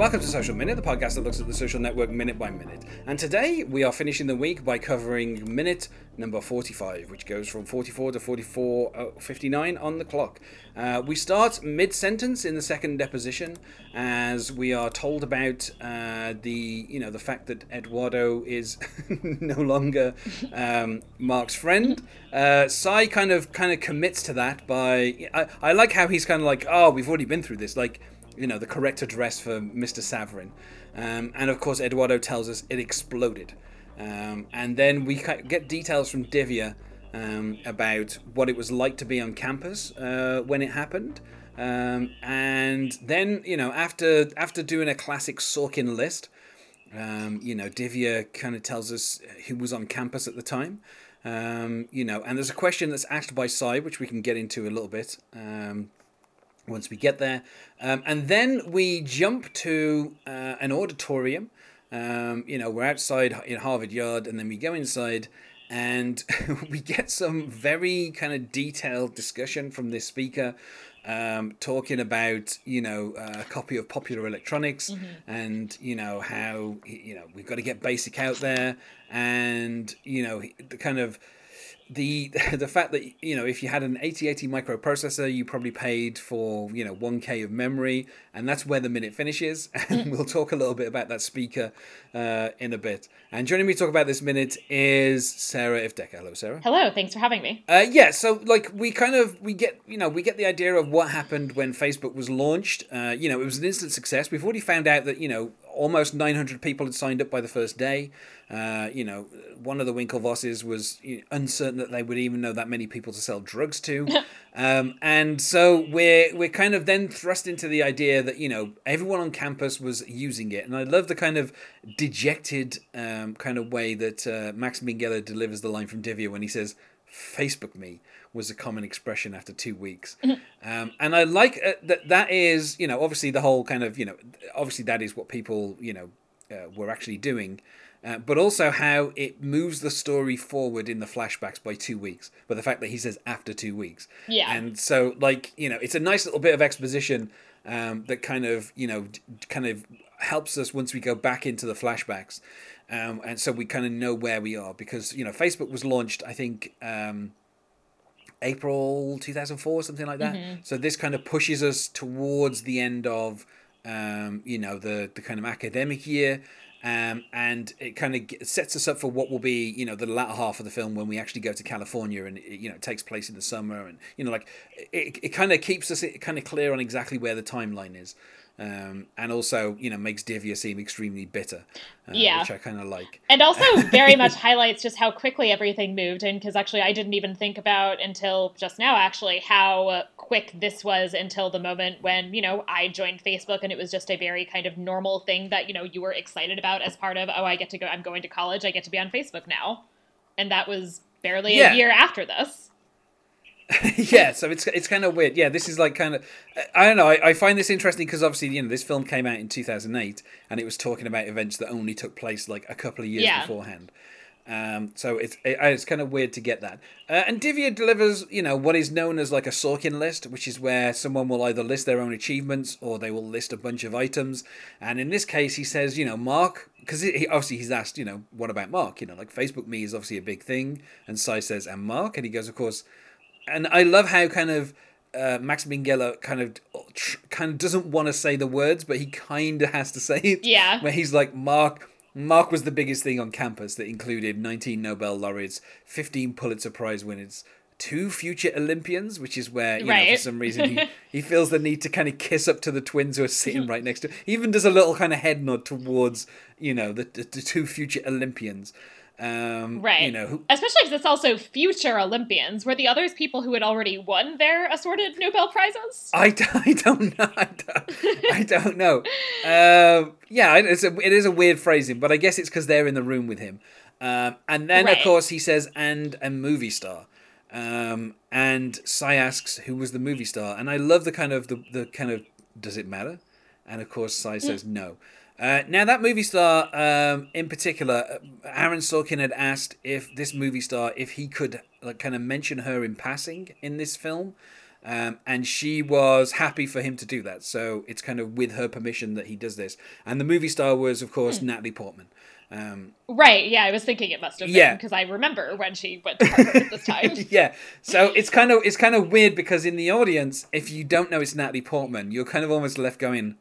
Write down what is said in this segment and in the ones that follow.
Welcome to Social Minute, the podcast that looks at the social network minute by minute. And today we are finishing the week by covering minute number 45, which goes from 44 to 44, uh, 59 on the clock. Uh, we start mid sentence in the second deposition as we are told about uh, the, you know, the fact that Eduardo is no longer um, Mark's friend. Uh, Sy kind of kind of commits to that by. I, I like how he's kind of like, oh, we've already been through this. Like, you know, the correct address for Mr. Saverin. Um, and of course, Eduardo tells us it exploded. Um, and then we get details from Divya um, about what it was like to be on campus uh, when it happened. Um, and then, you know, after after doing a classic Sorkin list, um, you know, Divya kind of tells us who was on campus at the time. Um, you know, and there's a question that's asked by Sy, which we can get into a little bit once we get there. Um, and then we jump to uh, an auditorium. Um, you know, we're outside in Harvard Yard, and then we go inside, and we get some very kind of detailed discussion from this speaker. Um, talking about you know a copy of popular electronics mm-hmm. and you know how you know we've got to get basic out there and you know the kind of the the fact that you know if you had an 8080 microprocessor you probably paid for you know 1k of memory and that's where the minute finishes. And we'll talk a little bit about that speaker uh, in a bit. And joining me to talk about this minute is sarah Ifft Decker. Hello sarah. Hello thanks for having me. Uh, yeah so like we kind of we get you know we get the idea of what happened when facebook was launched. Uh, you know it was an instant success. We've already found out that you know almost 900 people had signed up by the first day. Uh, you know, one of the Winklevosses was uncertain that they would even know that many people to sell drugs to. um, and so we're, we're kind of then thrust into the idea that, you know, everyone on campus was using it. And I love the kind of dejected um, kind of way that uh, Max Minghella delivers the line from Divya when he says, Facebook me was a common expression after two weeks. Mm-hmm. Um, and I like uh, that that is, you know, obviously the whole kind of, you know, obviously that is what people, you know, uh, were actually doing. Uh, but also how it moves the story forward in the flashbacks by two weeks. But the fact that he says after two weeks. Yeah. And so, like, you know, it's a nice little bit of exposition um, that kind of, you know, d- kind of helps us once we go back into the flashbacks. Um, and so we kind of know where we are because, you know, Facebook was launched, I think, um, April 2004, something like that. Mm-hmm. So this kind of pushes us towards the end of, um, you know, the, the kind of academic year. Um, and it kind of sets us up for what will be, you know, the latter half of the film when we actually go to California, and it, you know, it takes place in the summer, and you know, like it, it kind of keeps us kind of clear on exactly where the timeline is. Um, and also, you know, makes Divya seem extremely bitter, uh, yeah. which I kind of like. And also very much highlights just how quickly everything moved. And because actually, I didn't even think about until just now, actually, how quick this was until the moment when, you know, I joined Facebook and it was just a very kind of normal thing that, you know, you were excited about as part of, oh, I get to go, I'm going to college, I get to be on Facebook now. And that was barely yeah. a year after this. yeah, so it's it's kind of weird. Yeah, this is like kind of I don't know. I, I find this interesting because obviously you know this film came out in two thousand eight and it was talking about events that only took place like a couple of years yeah. beforehand. Um, so it's it, it's kind of weird to get that. Uh, and Divya delivers, you know, what is known as like a Sorkin list, which is where someone will either list their own achievements or they will list a bunch of items. And in this case, he says, you know, Mark, because he, obviously he's asked, you know, what about Mark? You know, like Facebook Me is obviously a big thing, and Sy says, and Mark, and he goes, of course and I love how kind of uh, Max Minghella kind of tr- kind of doesn't want to say the words, but he kind of has to say it. Yeah. Where he's like, Mark, Mark was the biggest thing on campus that included 19 Nobel laureates, 15 Pulitzer Prize winners, two future Olympians, which is where, you right. know, for some reason he, he feels the need to kind of kiss up to the twins who are sitting right next to him. He even does a little kind of head nod towards, you know, the, the, the two future Olympians. Um, right. You know, who, especially because it's also future Olympians. Were the others people who had already won their assorted Nobel prizes? I, I don't know. I don't, I don't know. Um, yeah, it's a, it is a weird phrasing, but I guess it's because they're in the room with him. Um, and then, Right. of course, he says, and a movie star. Um, and Sy asks, who was the movie star? And I love the kind of, the, the kind of, does it matter? And of course, Sy says no. Uh, now, that movie star um, in particular, Aaron Sorkin had asked if this movie star, if he could like kind of mention her in passing in this film. Um, and she was happy for him to do that. So it's kind of with her permission that he does this. And the movie star was, of course, Natalie Portman. Um, Right. Yeah, I was thinking it must have been Yeah. because I remember when she went to Harvard this time. yeah. So it's kind of it's kind of weird because in the audience, if you don't know it's Natalie Portman, you're kind of almost left going,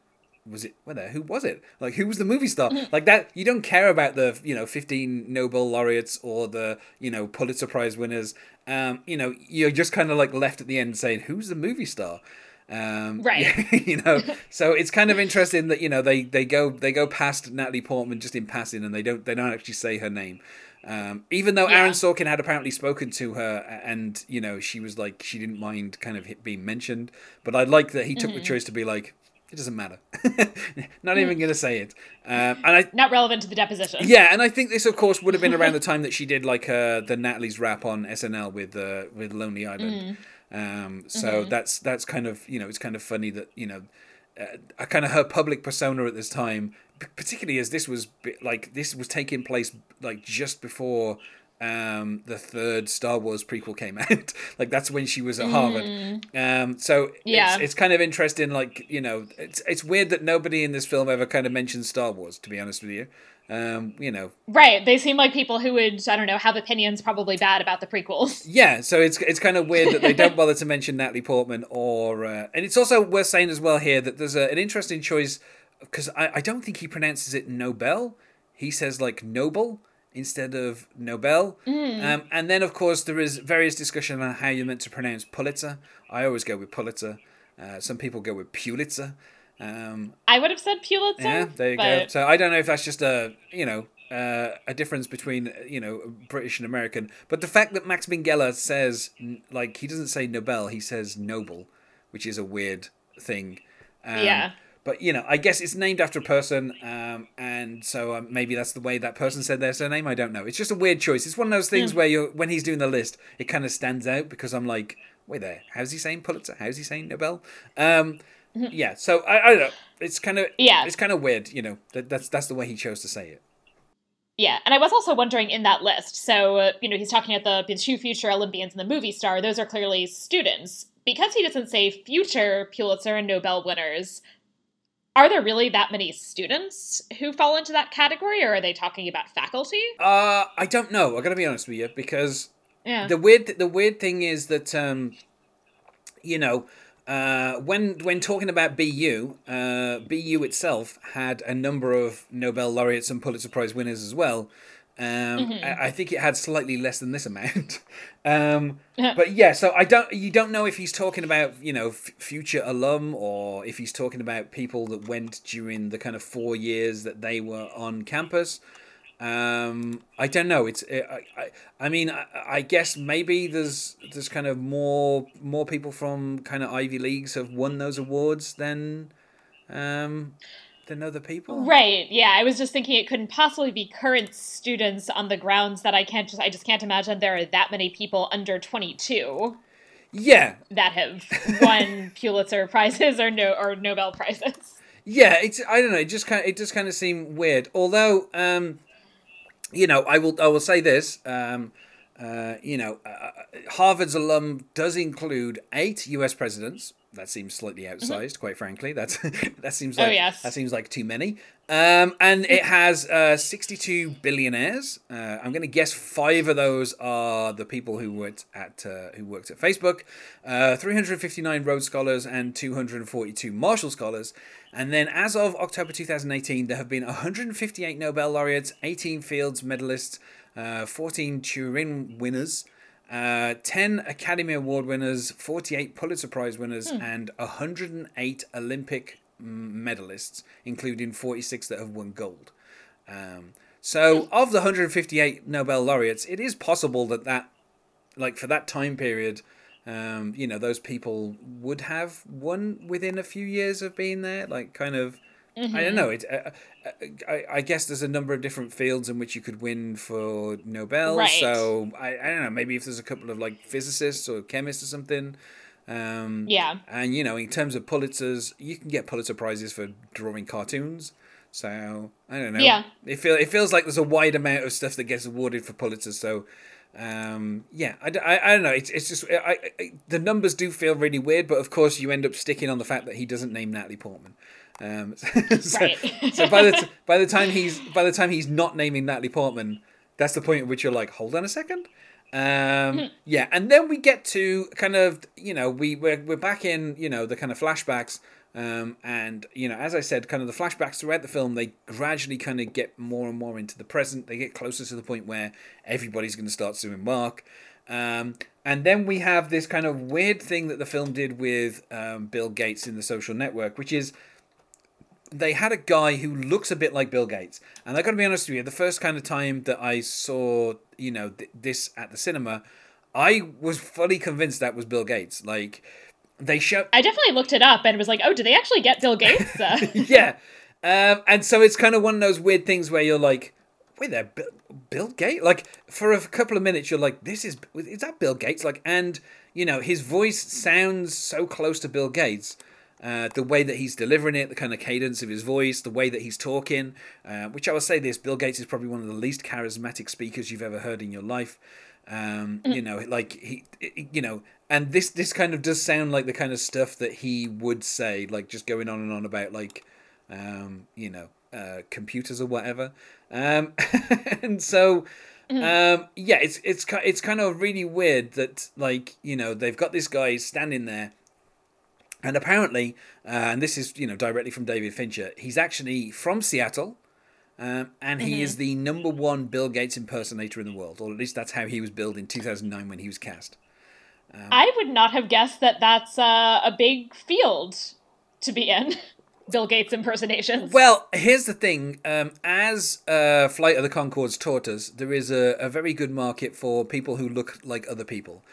was it well there? Who was it? Like who was the movie star? like that you don't care about the you know 15 Nobel laureates or the you know Pulitzer Prize winners. Um, you know you're just kind of like left at the end saying who's the movie star. Um, Right. you know, so it's kind of interesting that you know they they go they go past Natalie Portman just in passing and they don't they don't actually say her name. Um, even though Yeah. Aaron Sorkin had apparently spoken to her and you know she was like she didn't mind kind of being mentioned, but I like that he took the choice to be like it doesn't matter, not even gonna say it. Um, and I Not relevant to the deposition. yeah, and I think this, of course, would have been around the time that she did like uh, the Natalie's rap on SNL with uh, with Lonely Island. Um, so that's that's kind of you know it's kind of funny that you know uh, kind of her public persona at this time, particularly as this was like this was taking place like just before um the third Star Wars prequel came out like that's when she was at Harvard um so Yeah. it's, it's kind of interesting like you know it's it's weird that nobody in this film ever kind of mentions Star Wars to be honest with you um you know Right. They seem like people who would, I don't know, have opinions probably bad about the prequels. Yeah, so it's it's kind of weird that they don't bother to mention Natalie Portman, or uh, and it's also worth saying as well here that there's a, an interesting choice because I, I don't think he pronounces it Nobel. He says like Noble instead of Nobel. Um, and then of course there is various discussion on how you're meant to pronounce Pulitzer. I always go with Pulitzer. Uh, some people go with Pulitzer. Um, I would have said Pulitzer. yeah, there you go. So I don't know if that's just a you know uh, a difference between you know British and American, but the fact that Max Minghella says like he doesn't say Nobel, he says Noble, which is a weird thing. Um, Yeah. But you know, I guess it's named after a person, um, and so um, maybe that's the way that person said their surname. I don't know. It's just a weird choice. It's one of those things where you're when he's doing the list, it kind of stands out because I'm like, wait there, how's he saying Pulitzer? How's he saying Nobel? Um, yeah. So I, I don't know. It's kind of Yeah. It's kind of weird, you know. That, that's that's the way he chose to say it. Yeah, and I was also wondering in that list. So, uh, you know, he's talking about the, the two future Olympians and the movie star. Those are clearly students. Because he doesn't say future Pulitzer and Nobel winners, are there really that many students who fall into that category, or are they talking about faculty? Uh, I don't know. I got to be honest with you because Yeah. the weird the weird thing is that um, you know. Uh, when when talking about BU, uh, BU itself had a number of Nobel laureates and Pulitzer Prize winners as well. Um, I, I think it had slightly less than this amount. um, but yeah, so I don't you don't know if he's talking about you know f- future alum or if he's talking about people that went during the kind of four years that they were on campus. Um, I don't know. It's I, I, I mean I, I guess maybe there's there's kind of more more people from kind of Ivy leagues have won those awards than um than other people. Right. Yeah, I was just thinking it couldn't possibly be current students on the grounds that I can't just I just can't imagine there are that many people under 22 Yeah, that have won Pulitzer prizes or no or Nobel prizes. Yeah, it's I don't know. It just kind of, it just kind of seemed weird. Although, um, you know, I will I will say this. Um, uh, you know, uh, Harvard's alum does include eight U.S. presidents. That seems slightly outsized, quite frankly. That's that seems Oh, like yes. that seems like too many. Um, and it has uh, 62 billionaires. Uh, I'm going to guess five of those are the people who worked at uh, who worked at Facebook. Uh, 359 Rhodes Scholars and 242 Marshall Scholars. And then, as of October 2018, there have been 158 Nobel laureates, 18 Fields medalists, uh, 14 Turing winners, uh, 10 Academy Award winners, 48 Pulitzer Prize winners, and 108 Olympic medalists, including 46 that have won gold. Um, So, of the 158 Nobel laureates, it is possible that that, like for that time period, um, you know, those people would have won within a few years of being there. Like, kind of, mm-hmm. I don't know. It, uh, uh, I, I, guess there's a number of different fields in which you could win for Nobel. Right. So, I, I don't know. Maybe if there's a couple of like physicists or chemists or something. Um, yeah. And, you know, in terms of Pulitzers, you can get Pulitzer Prizes for drawing cartoons. So I don't know. Yeah. It feel it feels like there's a wide amount of stuff that gets awarded for Pulitzer. So um, yeah, I, I, I don't know. It's it's just I, I, the numbers do feel really weird, but of course you end up sticking on the fact that he doesn't name Natalie Portman. Um, so, right. so by the t- by the time he's by the time he's not naming Natalie Portman, that's the point at which you're like, hold on a second. Um, hmm. yeah, and then we get to kind of you know we we're, we're back in you know the kind of flashbacks um, and you know, as I said, kind of the flashbacks throughout the film, they gradually kind of get more and more into the present. They get closer to the point where everybody's going to start suing Mark. Um, and then we have this kind of weird thing that the film did with um, Bill Gates in the social network, which is they had a guy who looks a bit like Bill Gates. And I got to be honest with you, the first kind of time that I saw, you know, th- this at the cinema, I was fully convinced that was Bill Gates. Like, they show. I definitely looked it up and was like, oh, do they actually get Bill Gates? Uh, yeah, um, and so it's kind of one of those weird things where you're like, wait there, Bill, Bill Gates? Like for a couple of minutes, you're like, this is is that Bill Gates? Like, and you know, his voice sounds so close to Bill Gates. Uh, the way that he's delivering it, the kind of cadence of his voice, the way that he's talking, uh, which I will say this, Bill Gates is probably one of the least charismatic speakers you've ever heard in your life. Um, mm. You know, like he, you know, and this this kind of does sound like the kind of stuff that he would say, like just going on and on about like, um, you know, uh, computers or whatever. Um, and so, mm-hmm. um, yeah, it's it's it's kind of really weird that like you know they've got this guy standing there. And apparently, uh, and this is you know directly from David Fincher, he's actually from Seattle, um, and he mm-hmm. is the number one Bill Gates impersonator in the world, or at least that's how he was billed in 2009 when he was cast. Um, I would not have guessed that that's uh, a big field to be in. Bill Gates impersonations. Well, here's the thing. Um, as uh, Flight of the Conchords taught us, there is a, a very good market for people who look like other people.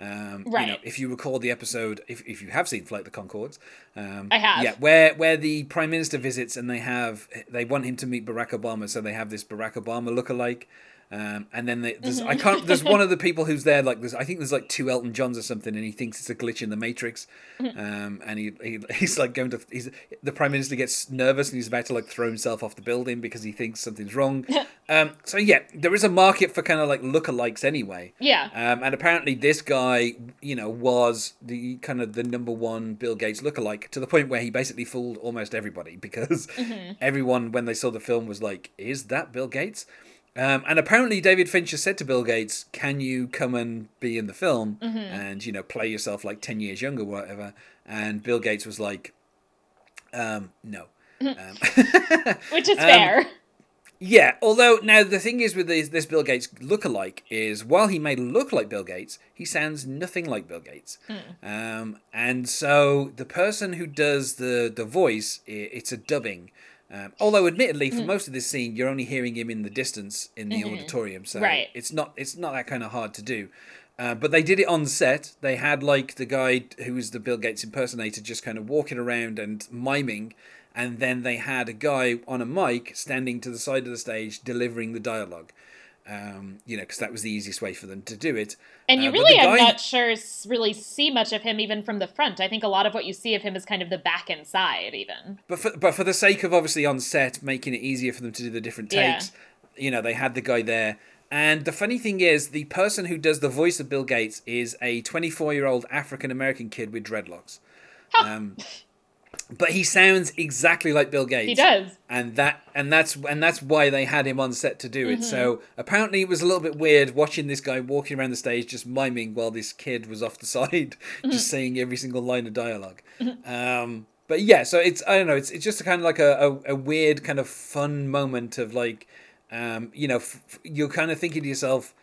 Um, right. You know, if you recall the episode, if, if you have seen Flight the Conchords, um, I have. Yeah, where where the prime minister visits and they have they want him to meet Barack Obama, so they have this Barack Obama look-alike. Um, and then there's mm-hmm. I can't there's one of the people who's there like there's I think there's like two Elton Johns or something and he thinks it's a glitch in the Matrix, mm-hmm. um, and he, he he's like going to he's the prime minister gets nervous and he's about to like throw himself off the building because he thinks something's wrong. um, so yeah, there is a market for kind of like lookalikes anyway. Yeah. Um, and apparently this guy you know was the kind of the number one Bill Gates lookalike to the point where he basically fooled almost everybody because mm-hmm. everyone when they saw the film was like, is that Bill Gates? Um, and apparently, David Fincher said to Bill Gates, "Can you come and be in the film mm-hmm. and you know play yourself like ten years younger, whatever?" And Bill Gates was like, um, "No," mm-hmm. um, which is fair. Yeah, although now the thing is with this, this Bill Gates look-alike is while he may look like Bill Gates, he sounds nothing like Bill Gates. Mm. Um, and so the person who does the the voice, it's a dubbing. Um, although, admittedly, for mm. most of this scene, you're only hearing him in the distance in the mm-hmm. auditorium, so right. it's not it's not that kind of hard to do. Uh, but they did it on set. They had like the guy who was the Bill Gates impersonator just kind of walking around and miming, and then they had a guy on a mic standing to the side of the stage delivering the dialogue um, you know, because that was the easiest way for them to do it. And you uh, really, I'm not sure, really see much of him even from the front. I think a lot of what you see of him is kind of the back and side, even. But for, but for the sake of obviously on set making it easier for them to do the different takes, yeah. you know, they had the guy there. And the funny thing is, the person who does the voice of Bill Gates is a 24 year old African American kid with dreadlocks. Um, but he sounds exactly like Bill Gates. He does, and that and that's and that's why they had him on set to do it. Mm-hmm. So apparently, it was a little bit weird watching this guy walking around the stage just miming while this kid was off the side, mm-hmm. just saying every single line of dialog mm-hmm. um, but yeah, so it's I don't know, it's it's just a kind of like a, a, a weird kind of fun moment of like, um, you know, f- you're kind of thinking to yourself,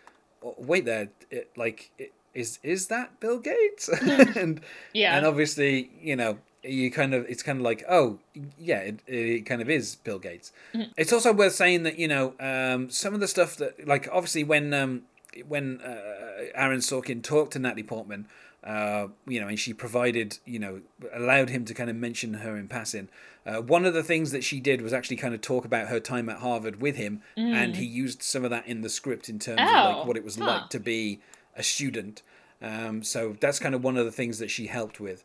oh, wait there, it, like. It, is is that Bill Gates? and yeah, and obviously you know you kind of it's kind of like oh yeah it, it kind of is bill gates. It's also worth saying that you know um, some of the stuff that like obviously when um, when uh, aaron sorkin talked to natalie portman uh, you know and she provided you know allowed him to kind of mention her in passing uh, one of the things that she did was actually kind of talk about her time at harvard with him and he used some of that in the script in terms of Oh, like what it was huh. like to be a student. Um, so that's kind of one of the things that she helped with.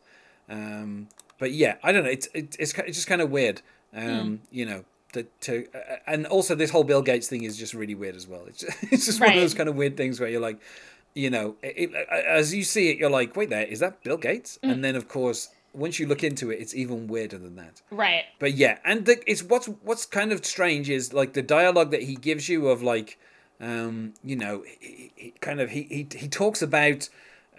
Um, but yeah, I don't know. It's it, it's it's just kind of weird. Um, You know, to, to uh, and also this whole Bill Gates thing is just really weird as well. It's it's just one of those kind of weird things where you're like, you know, it, it- as you see it, you're like, wait, there is that Bill Gates? And then of course, once you look into it, it's even weirder than that. Right. But yeah, and the, it's what's what's kind of strange is like the dialogue that he gives you of like, um, you know, he, he kind of he, he he talks about,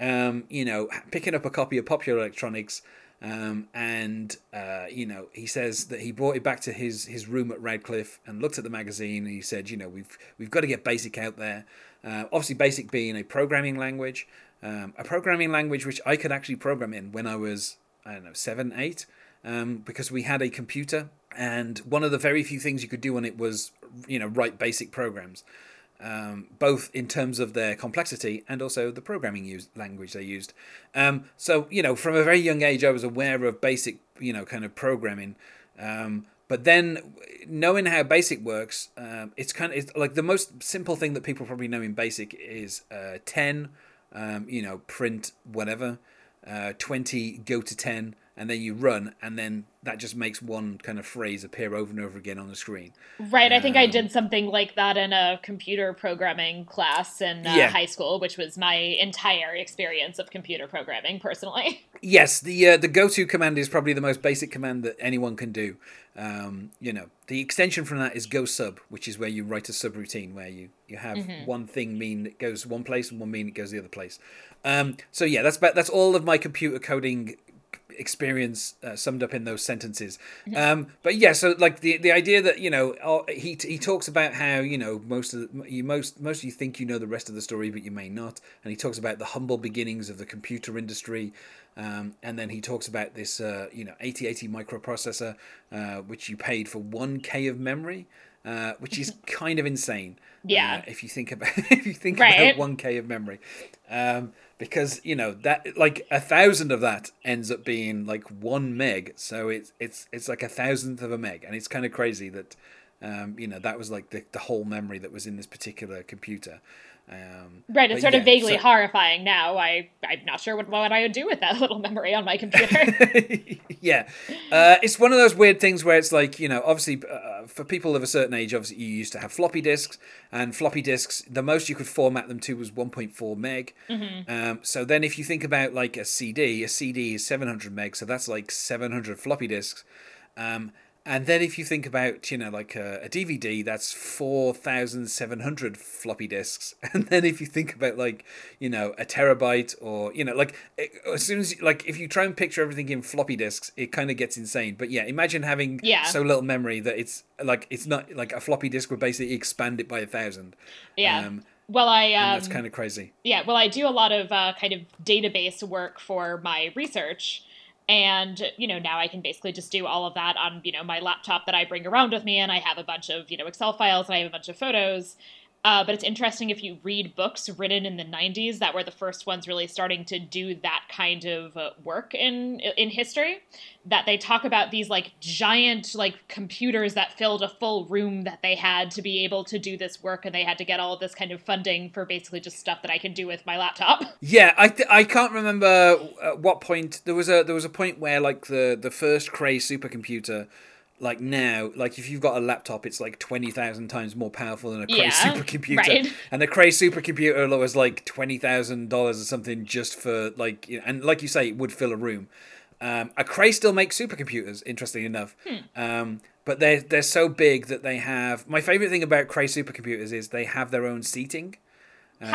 um, you know, picking up a copy of Popular Electronics, um, and uh, you know, he says that he brought it back to his his room at Radcliffe and looked at the magazine and he said, you know, we've we've got to get Basic out there. Uh, obviously, Basic being a programming language, um, a programming language which I could actually program in when I was I don't know seven, eight um, because we had a computer and one of the very few things you could do on it was you know write basic programs um, both in terms of their complexity and also the programming used, language they used. Um, so you know from a very young age i was aware of basic you know kind of programming. Um, but then knowing how basic works um, it's kind of it's like the most simple thing that people probably know in basic is uh, 10 um, you know print whatever uh, 20 go to 10 and then you run and then that just makes one kind of phrase appear over and over again on the screen Right. I think I Um, did something like that in a computer programming class in uh, Yeah. high school, which was my entire experience of computer programming personally. yes the uh, the go to command is probably the most basic command that anyone can do um, you know the extension from that is go sub which is where you write a subroutine where you you have one thing mean it goes one place and one mean it goes the other place um, so yeah that's about that's all of my computer coding experience uh, summed up in those sentences. Um, but yeah, so like the the idea that you know oh, he he talks about how you know most of the, you most most of you think you know the rest of the story, but you may not. And he talks about the humble beginnings of the computer industry. Um, and then he talks about this, uh, you know, 8080 microprocessor, uh, which you paid for 1K of memory, uh, which is kind of insane. Yeah. Uh, if you think about if you think Right. about 1K of memory, um, because you know that like a thousand of that ends up being like one meg, so it's it's it's like a thousandth of a meg, and it's kind of crazy that um, you know that was like the, the whole memory that was in this particular computer. Um, Right. It's sort yeah, of vaguely so- horrifying now. I I'm not sure what what I would do with that little memory on my computer. yeah, uh, it's one of those weird things where it's like you know, obviously uh, for people of a certain age, obviously you used to have floppy disks, and floppy disks, the most you could format them to was 1.4 meg. Um, so then, if you think about like a CD, a CD is 700 meg, so that's like 700 floppy disks. Um, and then if you think about, you know, like a, a DVD, that's 4,700 floppy disks. And then if you think about like, you know, a terabyte or, you know, like it, as soon as, you, like if you try and picture everything in floppy disks, it kind of gets insane. But yeah, imagine having Yeah. so little memory that it's like, it's not like a floppy disk would basically expand it by a thousand. yeah. Um, well, I um, and that's kind of crazy. Yeah, well, I do a lot of uh, kind of database work for my research. And, you know, now I can basically just do all of that on, you know, my laptop that I bring around with me. And I have a bunch of, you know, Excel files and I have a bunch of photos. Uh, but it's interesting if you read books written in the 90s that were the first ones really starting to do that kind of uh, work in in history that they talk about these like giant like computers that filled a full room that they had to be able to do this work and they had to get all this kind of funding for basically just stuff that I can do with my laptop. Yeah, I th- I can't remember at what point there was a there was a point where like the the first Cray supercomputer, like now, like if you've got a laptop, it's like twenty thousand times more powerful than a Cray Yeah, supercomputer, right. and the Cray supercomputer was like twenty thousand dollars or something just for like, you know, and like you say, it would fill a room. Um, a Cray still makes supercomputers, interestingly enough. Um, but they're they're so big that they have. My favorite thing about Cray supercomputers is they have their own seating. Um,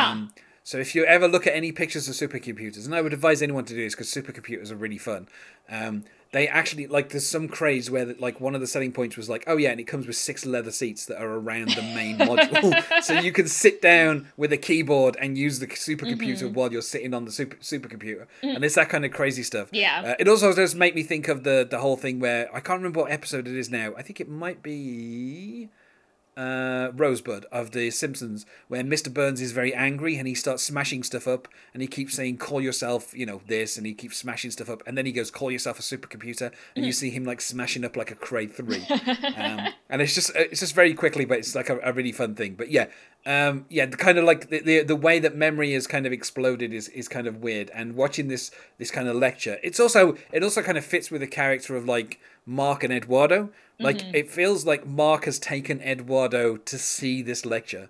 So if you ever look at any pictures of supercomputers, and I would advise anyone to do this because supercomputers are really fun, um, they actually like there's some craze where like one of the selling points was like oh yeah and it comes with six leather seats that are around the main module. So you can sit down with a keyboard and use the supercomputer Mm-hmm. while you're sitting on the super supercomputer. And it's that kind of crazy stuff. Yeah. uh, it also does make me think of the the whole thing where i can't remember what episode it is now. I think it might be uh, Rosebud of The Simpsons, where Mr. Burns is very angry and he starts smashing stuff up, and he keeps saying, "Call yourself, you know, this," and he keeps smashing stuff up, and then he goes, "Call yourself a supercomputer," and you see him like smashing up like a Cray three, um, and it's just it's just very quickly, but it's like a, a really fun thing. But yeah, um, yeah, the kind of like the, the the way that memory is kind of exploded is is kind of weird, and watching this this kind of lecture, it's also it also kind of fits with the character of like Mark and Eduardo. Like it feels like Mark has taken Eduardo to see this lecture.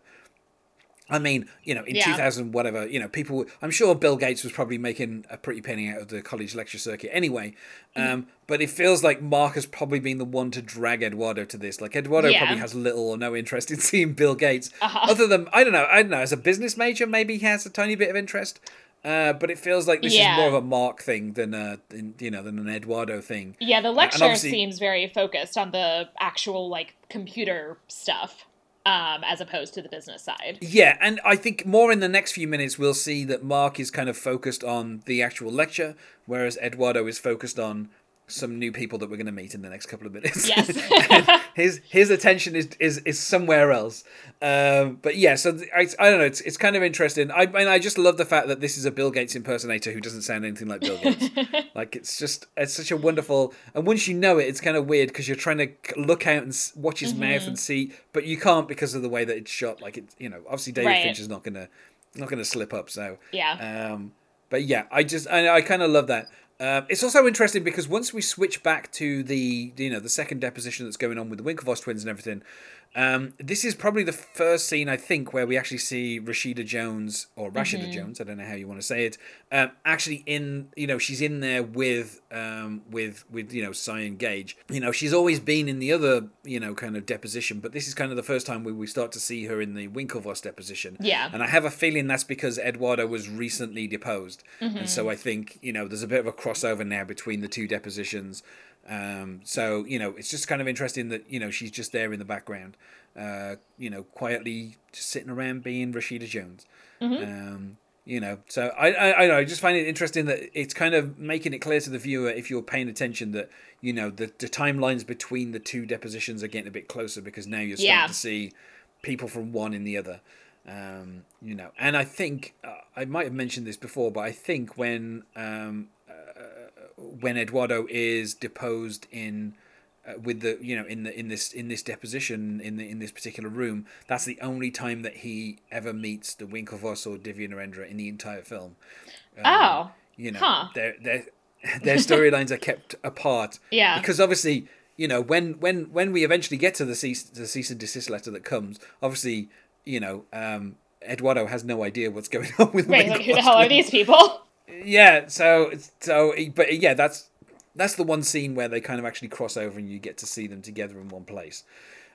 I mean, you know, in Yeah. 2000, whatever, you know, people, I'm sure Bill Gates was probably making a pretty penny out of the college lecture circuit anyway. Mm. Um, but it feels like Mark has probably been the one to drag Eduardo to this. Like, Eduardo Yeah. probably has little or no interest in seeing Bill Gates. Uh-huh. Other than, I don't know, I don't know, as a business major, maybe he has a tiny bit of interest. Uh, but it feels like this Yeah. is more of a Mark thing than a, than, you know, than an Eduardo thing. Yeah, the lecture seems very focused on the actual like computer stuff, um, as opposed to the business side. Yeah, and I think more in the next few minutes we'll see that Mark is kind of focused on the actual lecture, whereas Eduardo is focused on some new people that we're going to meet in the next couple of minutes. Yes. his his attention is is, is somewhere else. Um, but yeah, so I, I don't know. It's it's kind of interesting. I mean, I just love the fact that this is a Bill Gates impersonator who doesn't sound anything like Bill Gates. like it's just it's such a wonderful. And once you know it, it's kind of weird because you're trying to look out and watch his mouth Mm-hmm. and see, but you can't because of the way that it's shot. Like it, you know, obviously David Right. Fincher is not gonna not gonna slip up. So Yeah. um, but yeah, I just I, I kind of love that. Um, it's also interesting because once we switch back to the you know the second deposition that's going on with the Winklevoss twins and everything, um, this is probably the first scene I think where we actually see Rashida Jones or Rashida Jones, I don't know how you want to say it, um, actually in you know she's in there with um, with with you know Cyan Gage. You know she's always been in the other you know kind of deposition, but this is kind of the first time where we start to see her in the Winklevoss deposition. Yeah. And I have a feeling that's because Eduardo was recently deposed. Mm-hmm. And so I think, you know, there's a bit of a crossover now between the two depositions. Um, so, you know, it's just kind of interesting that, you know, she's just there in the background, uh, you know, quietly just sitting around being Rashida Jones. Um, you know, so I, I, I know, I just find it interesting that it's kind of making it clear to the viewer, if you're paying attention, that, you know, the, the timelines between the two depositions are getting a bit closer because now you're starting Yeah. to see people from one in the other. Um, you know, and I think uh, I might have mentioned this before, but I think when um, uh, when Eduardo is deposed in uh, with the you know in the in this in this deposition in the in this particular room, that's the only time that he ever meets the Winklevoss or Divya Narendra in the entire film. Um, Oh. you know, Huh. their their their storylines are kept apart. Yeah. because obviously you know when when when we eventually get to the cease the cease and desist letter that comes, obviously you know um, Eduardo has no idea what's going on with Right, like who the hell are these people? Yeah, so so but yeah, that's that's the one scene where they kind of actually cross over and you get to see them together in one place.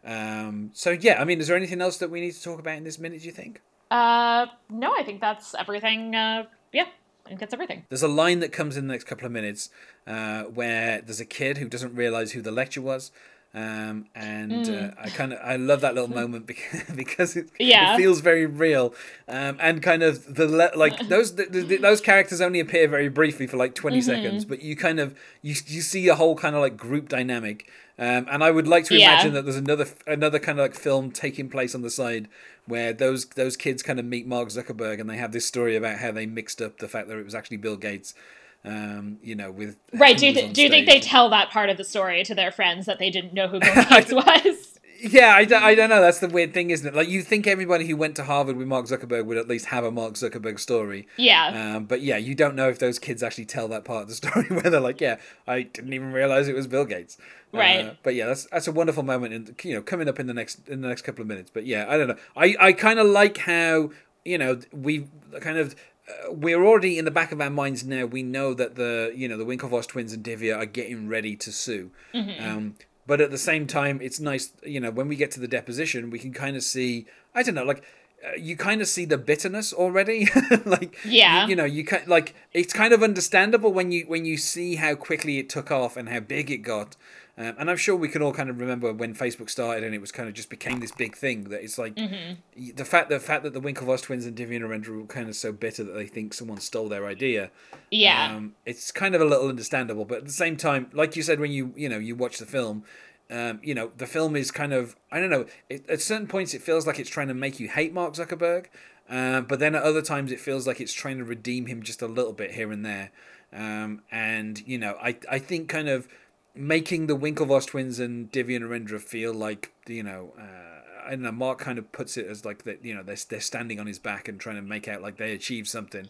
Um, so yeah, I mean, is there anything else that we need to talk about in this minute? Do you think? Uh, no, I think that's everything. Uh, yeah, I think that's everything. There's a line that comes in the next couple of minutes uh, where there's a kid who doesn't realize who the lecture was. Um, and uh, I kind of I love that little moment because, because it, Yeah. it feels very real, um, and kind of the le- like those the, the, those characters only appear very briefly for like 20 seconds, but you kind of you you see a whole kind of like group dynamic, um, and I would like to Yeah. imagine that there's another another kind of like film taking place on the side where those those kids kind of meet Mark Zuckerberg and they have this story about how they mixed up the fact that it was actually Bill Gates, um, you know, with Right? Do you, th- do you think they tell that part of the story to their friends that they didn't know who Bill Gates was? Yeah, I don't, I don't know. That's the weird thing, isn't it? Like you think everybody who went to Harvard with Mark Zuckerberg would at least have a Mark Zuckerberg story. Yeah. Um, but yeah, you don't know if those kids actually tell that part of the story where they're like, "Yeah, I didn't even realize it was Bill Gates." Right. Uh, but yeah, that's that's a wonderful moment, and you know, coming up in the next in the next couple of minutes. But yeah, I don't know. I I kind of like how you know we kind of. Uh, we're already in the back of our minds now. We know that the you know the Winklevoss twins and Divya are getting ready to sue. Um, but at the same time, it's nice, you know, when we get to the deposition, we can kind of see. I don't know, like uh, you kind of see the bitterness already. like Yeah. you, you know, you can like it's kind of understandable when you when you see how quickly it took off and how big it got. Um, and I'm sure we can all kind of remember when Facebook started and it was kind of just became this big thing that it's like Mm-hmm. the fact the fact that the Winklevoss twins and Divya Narendra were kind of so bitter that they think someone stole their idea. Yeah. Um, it's kind of a little understandable, but at the same time, like you said when you you know you watch the film, um, you know the film is kind of I don't know. It, at certain points, it feels like it's trying to make you hate Mark Zuckerberg, uh, but then at other times, it feels like it's trying to redeem him just a little bit here and there. Um, and you know, I I think kind of making the Winklevoss twins and Divya and Narendra feel like you know. Uh, I don't know. Mark kind of puts it as like that. You know, they're they're standing on his back and trying to make out like they achieved something.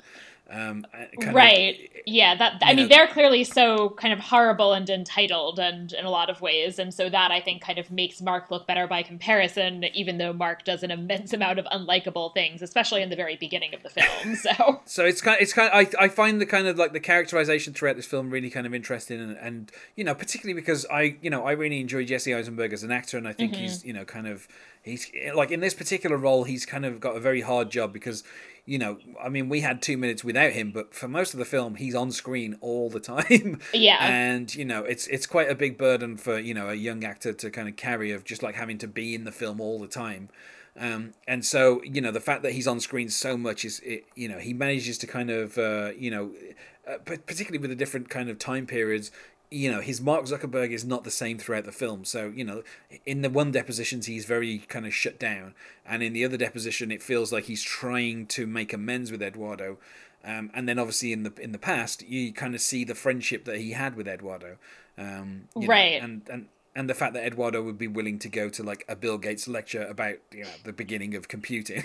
Um, kind of- right yeah that i mean know- they're clearly so kind of horrible and entitled and in a lot of ways and so that i think kind of makes mark look better by comparison even though mark does an immense amount of unlikable things especially in the very beginning of the film so So it's kind, it's kind. Of, I I find the kind of like the characterization throughout this film really kind of interesting, and, and you know particularly because I you know I really enjoy Jesse Eisenberg as an actor, and I think he's you know kind of he's like in this particular role he's kind of got a very hard job because you know I mean we had two minutes without him, but for most of the film he's on screen all the time. Yeah. and you know it's it's quite a big burden for you know a young actor to kind of carry of just like having to be in the film all the time. Um, and so you know the fact that he's on screen so much is it, you know he manages to kind of uh, you know uh, particularly with the different kind of time periods you know his Mark Zuckerberg is not the same throughout the film. So you know in the one depositions he's very kind of shut down. And in the other deposition it feels like he's trying to make amends with Eduardo. Um, and then obviously in the in the past you kind of see the friendship that he had with Eduardo. Um, you know, Right. and and and the fact that Eduardo would be willing to go to like a Bill Gates lecture about you know the beginning of computing,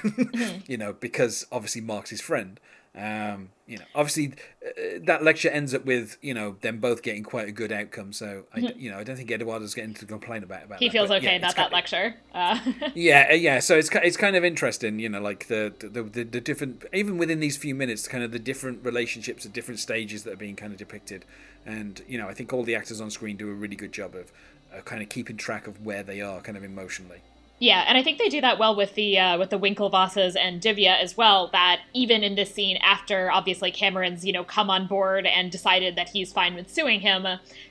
you know, because obviously Mark's his friend. Um, you know, obviously uh, that lecture ends up with you know them both getting quite a good outcome. So I, you know, I don't think Eduardo's getting to complain about about. he that, feels but, okay yeah, about that kind- lecture uh, yeah, uh, yeah. So it's it's kind of interesting, you know, like the the, the the different even within these few minutes, kind of the different relationships at different stages that are being kind of depicted, and you know, I think all the actors on screen do a really good job of uh, kind of keeping track of where they are, kind of emotionally. Yeah, and I think they do that well with the uh, with the Winklevosses and Divya as well. That even in this scene, after obviously Cameron's you know come on board and decided that he's fine with suing him,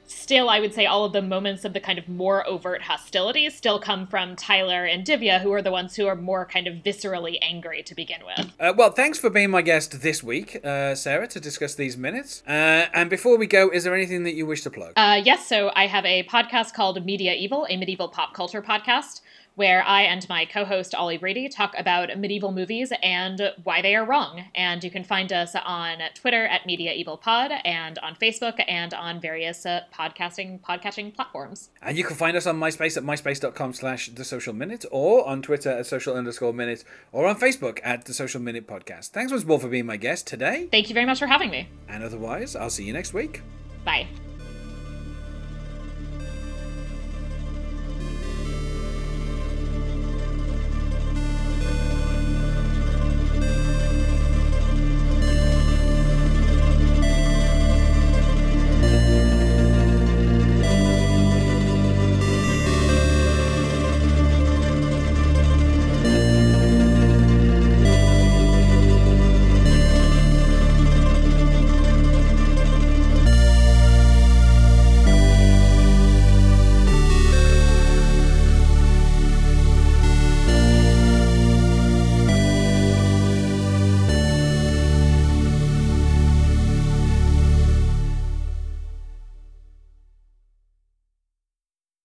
still I would say all of the moments of the kind of more overt hostilities still come from Tyler and Divya, who are the ones who are more kind of viscerally angry to begin with. Uh, well, thanks for being my guest this week, uh, Sarah, to discuss these minutes. Uh, and before we go, is there anything that you wish to plug? Uh, yes, so I have a podcast called Media-eval, a medieval pop culture podcast, where I and my co host Ollie Brady talk about medieval movies and why they are wrong. And you can find us on Twitter at Media-eval Pod and on Facebook and on various uh, podcasting podcatching platforms. And you can find us on MySpace at myspace.com slash the social minute or on Twitter at social underscore minute or on Facebook at the social minute podcast. Thanks once more for being my guest today. Thank you very much for having me. And otherwise, I'll see you next week. Bye.